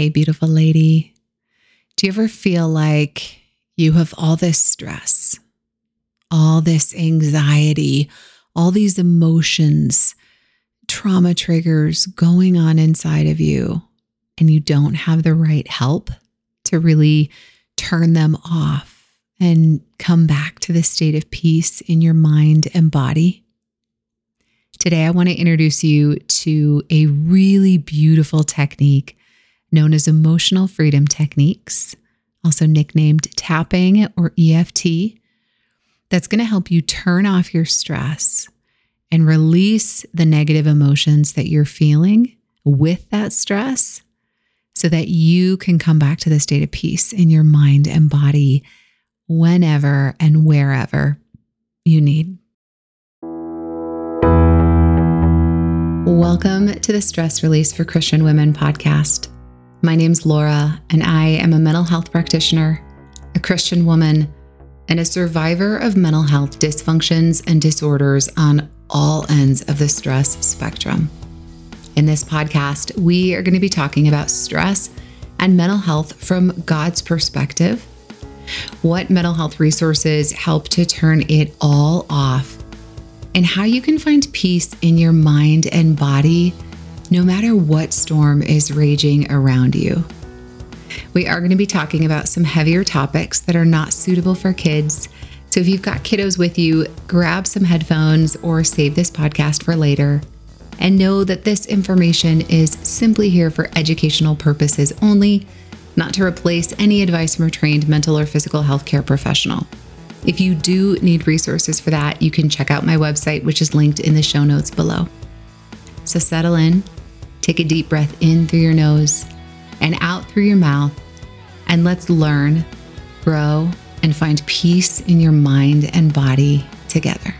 Hey, beautiful lady. Do you ever feel like you have all this stress, all this anxiety, all these emotions, trauma triggers going on inside of you, and you don't have the right help to really turn them off and come back to the state of peace in your mind and body? Today, I want to introduce you to a really beautiful technique known as emotional freedom techniques, also nicknamed tapping or EFT, that's going to help you turn off your stress and release the negative emotions that you're feeling with that stress so that you can come back to the state of peace in your mind and body whenever and wherever you need. Welcome to the Stress Release for Christian Women podcast. My name's Laura, and I am a mental health practitioner, a Christian woman, and a survivor of mental health dysfunctions and disorders on all ends of the stress spectrum. In this podcast, we are going to be talking about stress and mental health from God's perspective, what mental health resources help to turn it all off and how you can find peace in your mind and body no matter what storm is raging around you. We are going to be talking about some heavier topics that are not suitable for kids. So if you've got kiddos with you, grab some headphones or save this podcast for later. And know that this information is simply here for educational purposes only, not to replace any advice from a trained mental or physical health care professional. If you do need resources for that, you can check out my website, which is linked in the show notes below. So settle in, take a deep breath in through your nose and out through your mouth, and let's learn, grow, and find peace in your mind and body together.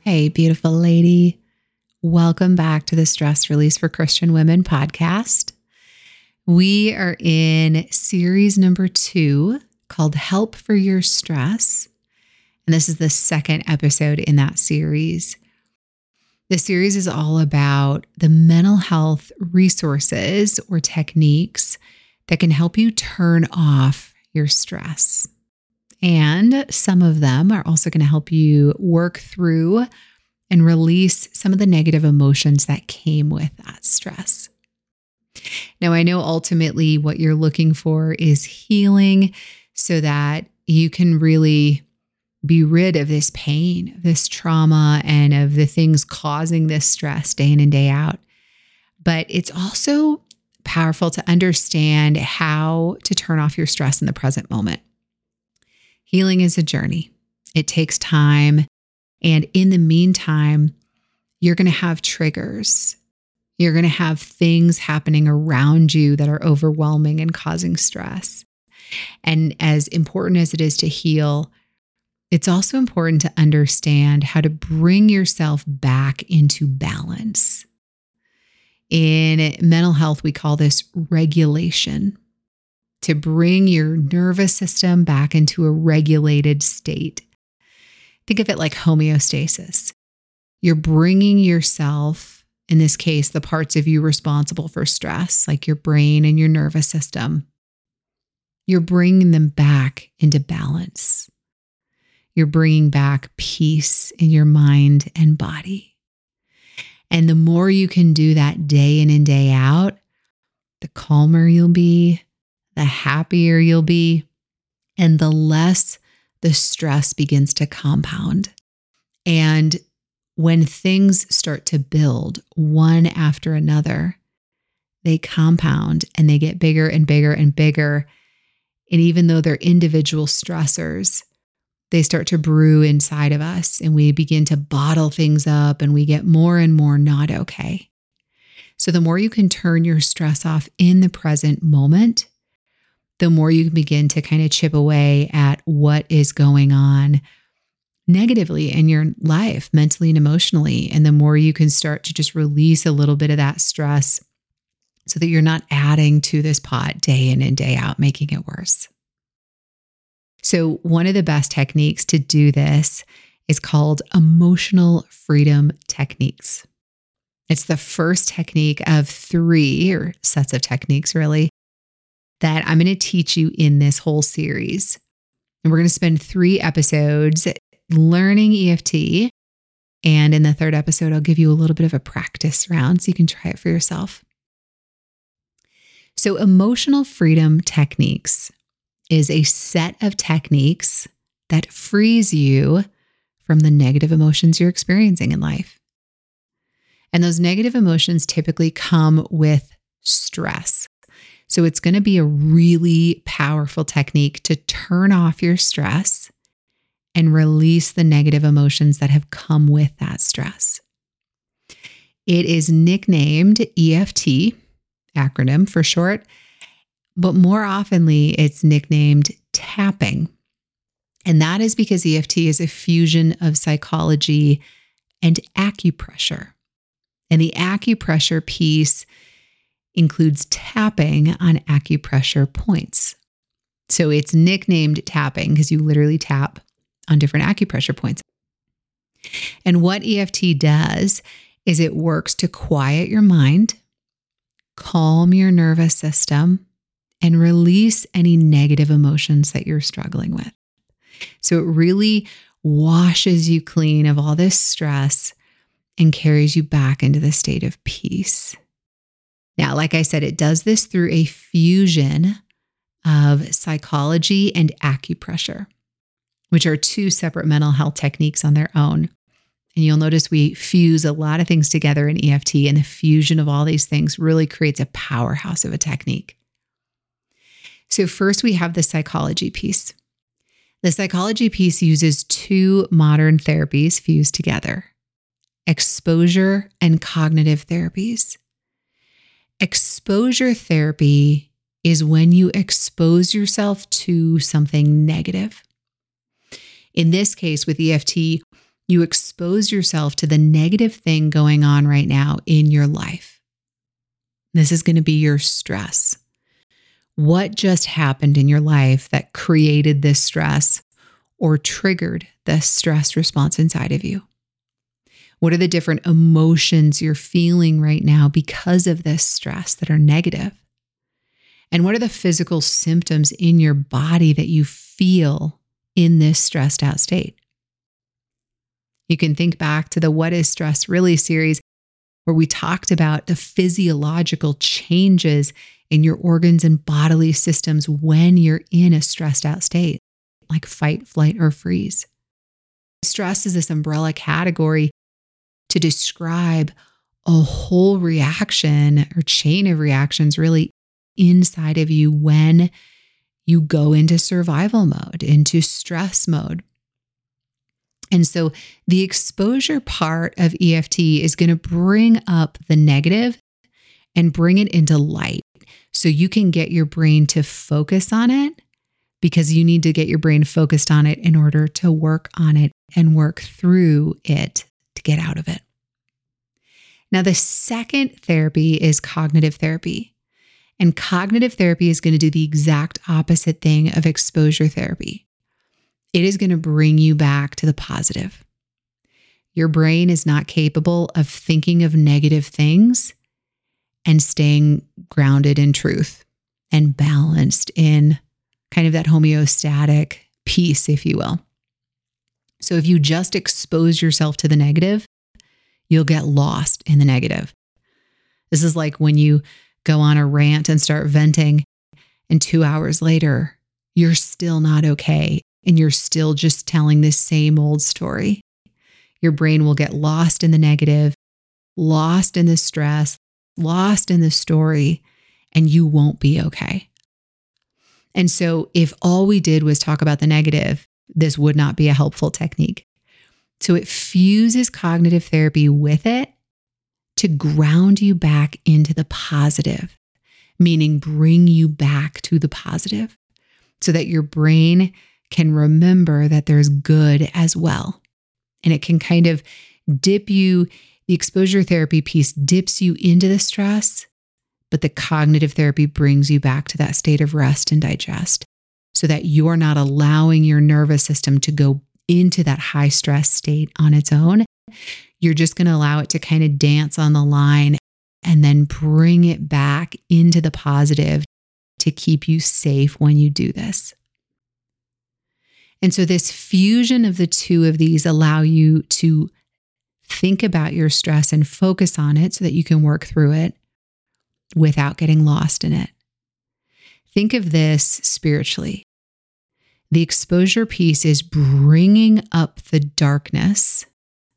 Hey, beautiful lady. Welcome back to the Stress Release for Christian Women podcast. We are in series number two called Help for Your Stress. And this is the second episode in that series. The series is all about the mental health resources or techniques that can help you turn off your stress. And some of them are also going to help you work through and release some of the negative emotions that came with that stress. Now, I know ultimately what you're looking for is healing so that you can really be rid of this pain, this trauma, and of the things causing this stress day in and day out. But it's also powerful to understand how to turn off your stress in the present moment. Healing is a journey, it takes time. And in the meantime, you're going to have triggers. You're going to have things happening around you that are overwhelming and causing stress. And as important as it is to heal, it's also important to understand how to bring yourself back into balance. In mental health, we call this regulation to bring your nervous system back into a regulated state. Think of it like homeostasis. You're bringing yourself, in this case, the parts of you responsible for stress, like your brain and your nervous system, you're bringing them back into balance. You're bringing back peace in your mind and body. And the more you can do that day in and day out, the calmer you'll be, the happier you'll be, and the less the stress begins to compound. And when things start to build one after another, they compound and they get bigger and bigger and bigger. And even though they're individual stressors, they start to brew inside of us and we begin to bottle things up and we get more and more not okay. So, the more you can turn your stress off in the present moment, the more you can begin to kind of chip away at what is going on negatively in your life, mentally and emotionally. And the more you can start to just release a little bit of that stress so that you're not adding to this pot day in and day out, making it worse. So, one of the best techniques to do this is called emotional freedom techniques. It's the first technique of three or sets of techniques, really, that I'm going to teach you in this whole series. And we're going to spend three episodes learning EFT. And in the third episode, I'll give you a little bit of a practice round so you can try it for yourself. So, emotional freedom techniques is a set of techniques that frees you from the negative emotions you're experiencing in life. And those negative emotions typically come with stress. So it's going to be a really powerful technique to turn off your stress and release the negative emotions that have come with that stress. It is nicknamed EFT, acronym for short, but more oftenly it's nicknamed tapping. And that is because EFT is a fusion of psychology and acupressure. And the acupressure piece includes tapping on acupressure points. So it's nicknamed tapping because you literally tap on different acupressure points. And what EFT does is it works to quiet your mind, calm your nervous system, and release any negative emotions that you're struggling with. So it really washes you clean of all this stress and carries you back into the state of peace. Now, like I said, it does this through a fusion of psychology and acupressure, which are two separate mental health techniques on their own. And you'll notice we fuse a lot of things together in EFT, and the fusion of all these things really creates a powerhouse of a technique. So, first, we have the psychology piece. The psychology piece uses two modern therapies fused together exposure and cognitive therapies. Exposure therapy is when you expose yourself to something negative. In this case, with EFT, you expose yourself to the negative thing going on right now in your life. This is going to be your stress. What just happened in your life that created this stress or triggered the stress response inside of you? What are the different emotions you're feeling right now because of this stress that are negative? And what are the physical symptoms in your body that you feel in this stressed out state? You can think back to the What is Stress Really series, where we talked about the physiological changes in your organs and bodily systems when you're in a stressed out state, like fight, flight, or freeze. Stress is this umbrella category to describe a whole reaction or chain of reactions really inside of you when you go into survival mode, into stress mode. And so the exposure part of EFT is going to bring up the negative and bring it into light so you can get your brain to focus on it because you need to get your brain focused on it in order to work on it and work through it to get out of it. Now, the second therapy is cognitive therapy. And cognitive therapy is going to do the exact opposite thing of exposure therapy. It is going to bring you back to the positive. Your brain is not capable of thinking of negative things and staying grounded in truth and balanced in kind of that homeostatic peace, if you will. So if you just expose yourself to the negative, you'll get lost in the negative. This is like when you go on a rant and start venting, and two hours later, you're still not okay. And you're still just telling this same old story. Your brain will get lost in the negative, lost in the stress, lost in the story, and you won't be okay. And so, if all we did was talk about the negative, this would not be a helpful technique. So it fuses cognitive therapy with it to ground you back into the positive, meaning bring you back to the positive so that your brain can remember that there's good as well. And it can kind of dip you, the exposure therapy piece dips you into the stress, but the cognitive therapy brings you back to that state of rest and digest so that you're not allowing your nervous system to go into that high stress state on its own. you're just going to allow it to kind of dance on the line and then bring it back into the positive to keep you safe when you do this. And so this fusion of the two of these allow you to think about your stress and focus on it so that you can work through it without getting lost in it. Think of this spiritually. The exposure piece is bringing up the darkness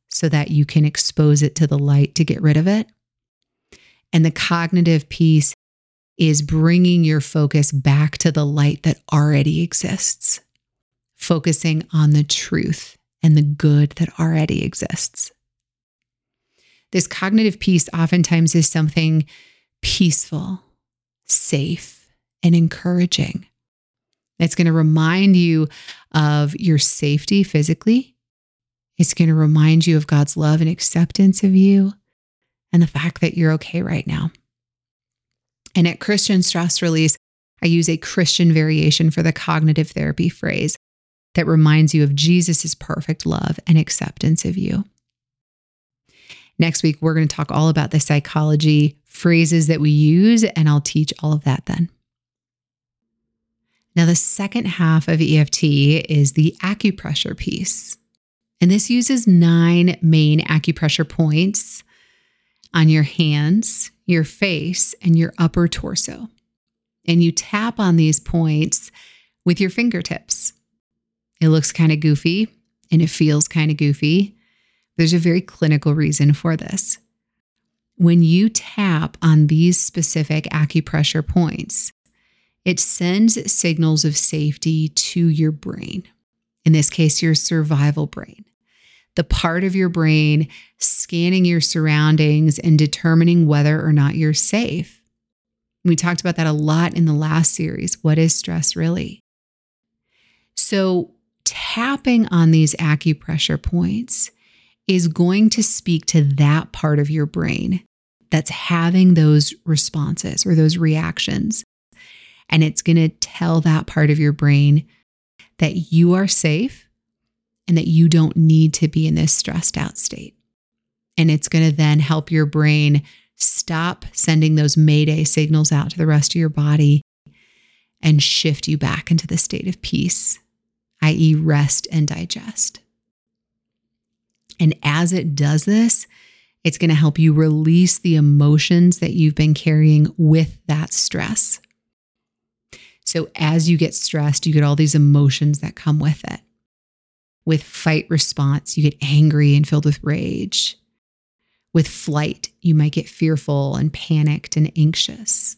so that you can expose it to the light to get rid of it. And the cognitive piece is bringing your focus back to the light that already exists, focusing on the truth and the good that already exists. This cognitive piece oftentimes is something peaceful, safe, and encouraging. It's going to remind you of your safety physically. It's going to remind you of God's love and acceptance of you and the fact that you're okay right now. And at Christian Stress Release, I use a Christian variation for the cognitive therapy phrase that reminds you of Jesus' perfect love and acceptance of you. Next week, we're going to talk all about the psychology phrases that we use, and I'll teach all of that then. Now, the second half of EFT is the acupressure piece. And this uses nine main acupressure points on your hands, your face, and your upper torso. And you tap on these points with your fingertips. It looks kind of goofy and it feels kind of goofy. There's a very clinical reason for this. When you tap on these specific acupressure points, it sends signals of safety to your brain, in this case, your survival brain the part of your brain scanning your surroundings and determining whether or not you're safe. We talked about that a lot in the last series. What is stress really? So, tapping on these acupressure points is going to speak to that part of your brain that's having those responses or those reactions. And it's going to tell that part of your brain that you are safe and that you don't need to be in this stressed out state. And it's going to then help your brain stop sending those mayday signals out to the rest of your body and shift you back into the state of peace, i.e., rest and digest. And as it does this, it's going to help you release the emotions that you've been carrying with that stress. So, as you get stressed, you get all these emotions that come with it. With fight response, you get angry and filled with rage. With flight, you might get fearful and panicked and anxious.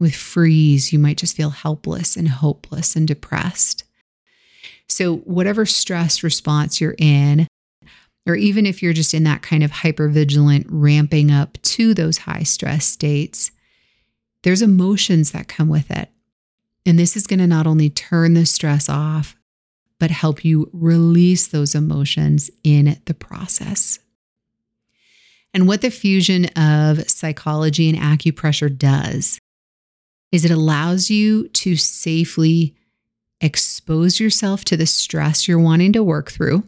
With freeze, you might just feel helpless and hopeless and depressed. So, whatever stress response you're in, or even if you're just in that kind of hypervigilant ramping up to those high stress states, there's emotions that come with it. And this is going to not only turn the stress off, but help you release those emotions in the process. And what the fusion of psychology and acupressure does is it allows you to safely expose yourself to the stress you're wanting to work through.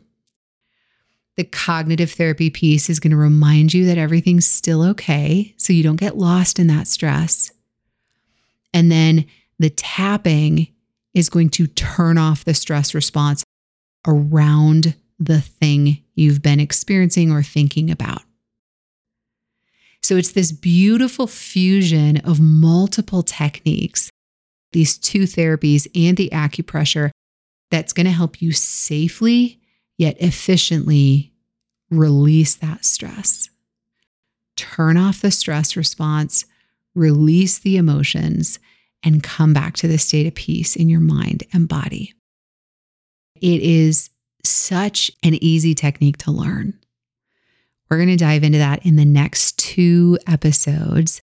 The cognitive therapy piece is going to remind you that everything's still okay, so you don't get lost in that stress. And then the tapping is going to turn off the stress response around the thing you've been experiencing or thinking about. So it's this beautiful fusion of multiple techniques, these two therapies and the acupressure that's going to help you safely yet efficiently release that stress. Turn off the stress response, release the emotions, and come back to the state of peace in your mind and body. It is such an easy technique to learn. We're going to dive into that in the next two episodes.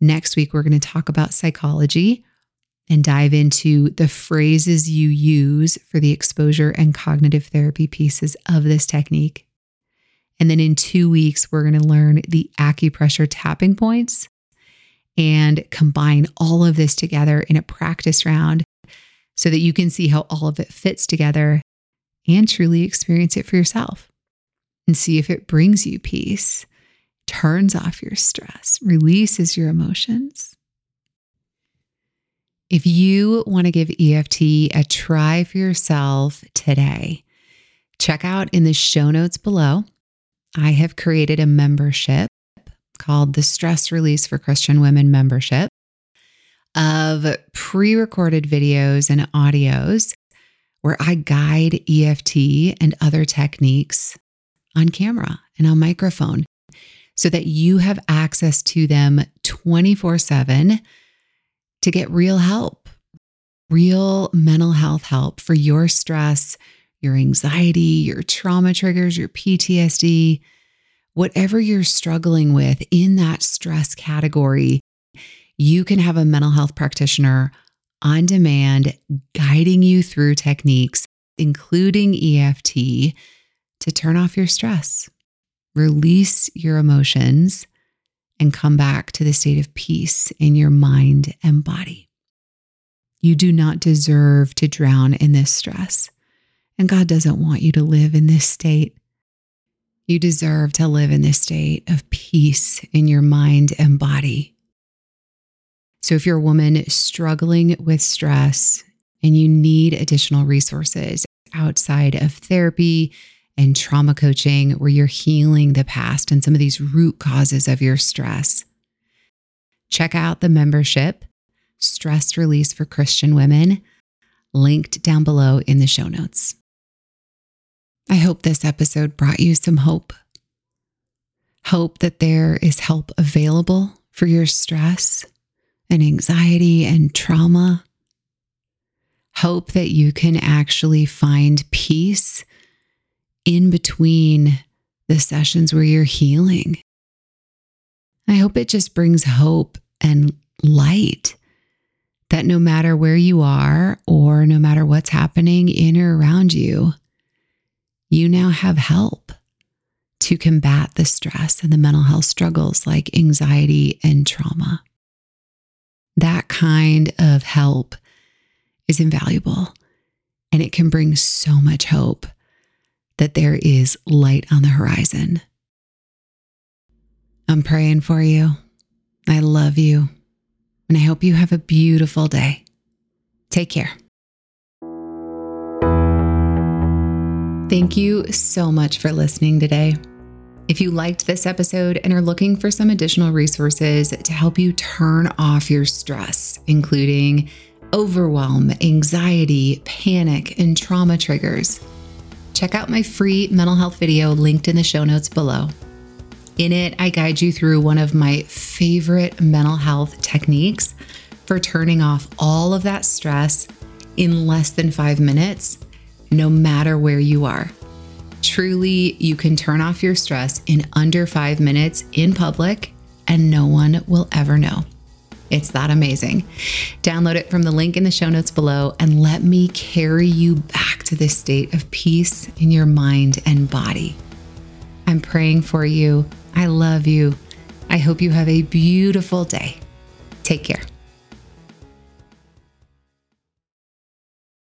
Next week, we're going to talk about psychology and dive into the phrases you use for the exposure and cognitive therapy pieces of this technique. And then in two weeks, we're going to learn the acupressure tapping points and combine all of this together in a practice round so that you can see how all of it fits together and truly experience it for yourself. and see if it brings you peace, turns off your stress, releases your emotions. If you want to give EFT a try for yourself today, check out in the show notes below. I have created a membership called the Stress Release for Christian Women membership of pre recorded videos and audios where I guide EFT and other techniques on camera and on microphone so that you have access to them 24 7 to get real help, real mental health help for your stress, your anxiety, your trauma triggers, your PTSD, whatever you're struggling with in that stress category. You can have a mental health practitioner on demand guiding you through techniques, including EFT, to turn off your stress, release your emotions, and come back to the state of peace in your mind and body. You do not deserve to drown in this stress, and God doesn't want you to live in this state. You deserve to live in this state of peace in your mind and body. So, if you're a woman struggling with stress and you need additional resources outside of therapy and trauma coaching where you're healing the past and some of these root causes of your stress. Check out the membership, Stress Release for Christian Women, linked down below in the show notes. I hope this episode brought you some hope. Hope that there is help available for your stress and anxiety and trauma. Hope that you can actually find peace in between the sessions where you're healing. I hope it just brings hope and light that no matter where you are or no matter what's happening in or around you, you now have help to combat the stress and the mental health struggles like anxiety and trauma. That kind of help is invaluable and it can bring so much hope that there is light on the horizon. I'm praying for you. I love you. And I hope you have a beautiful day. Take care. Thank you so much for listening today. If you liked this episode and are looking for some additional resources to help you turn off your stress, including overwhelm, anxiety, panic, and trauma triggers, check out my free mental health video linked in the show notes below. In it, I guide you through one of my favorite mental health techniques for turning off all of that stress in less than five minutes, no matter where you are. Truly, you can turn off your stress in under five minutes in public, and no one will ever know. It's that amazing. Download it from the link in the show notes below and let me carry you back to this state of peace in your mind and body. I'm praying for you. I love you. I hope you have a beautiful day. Take care.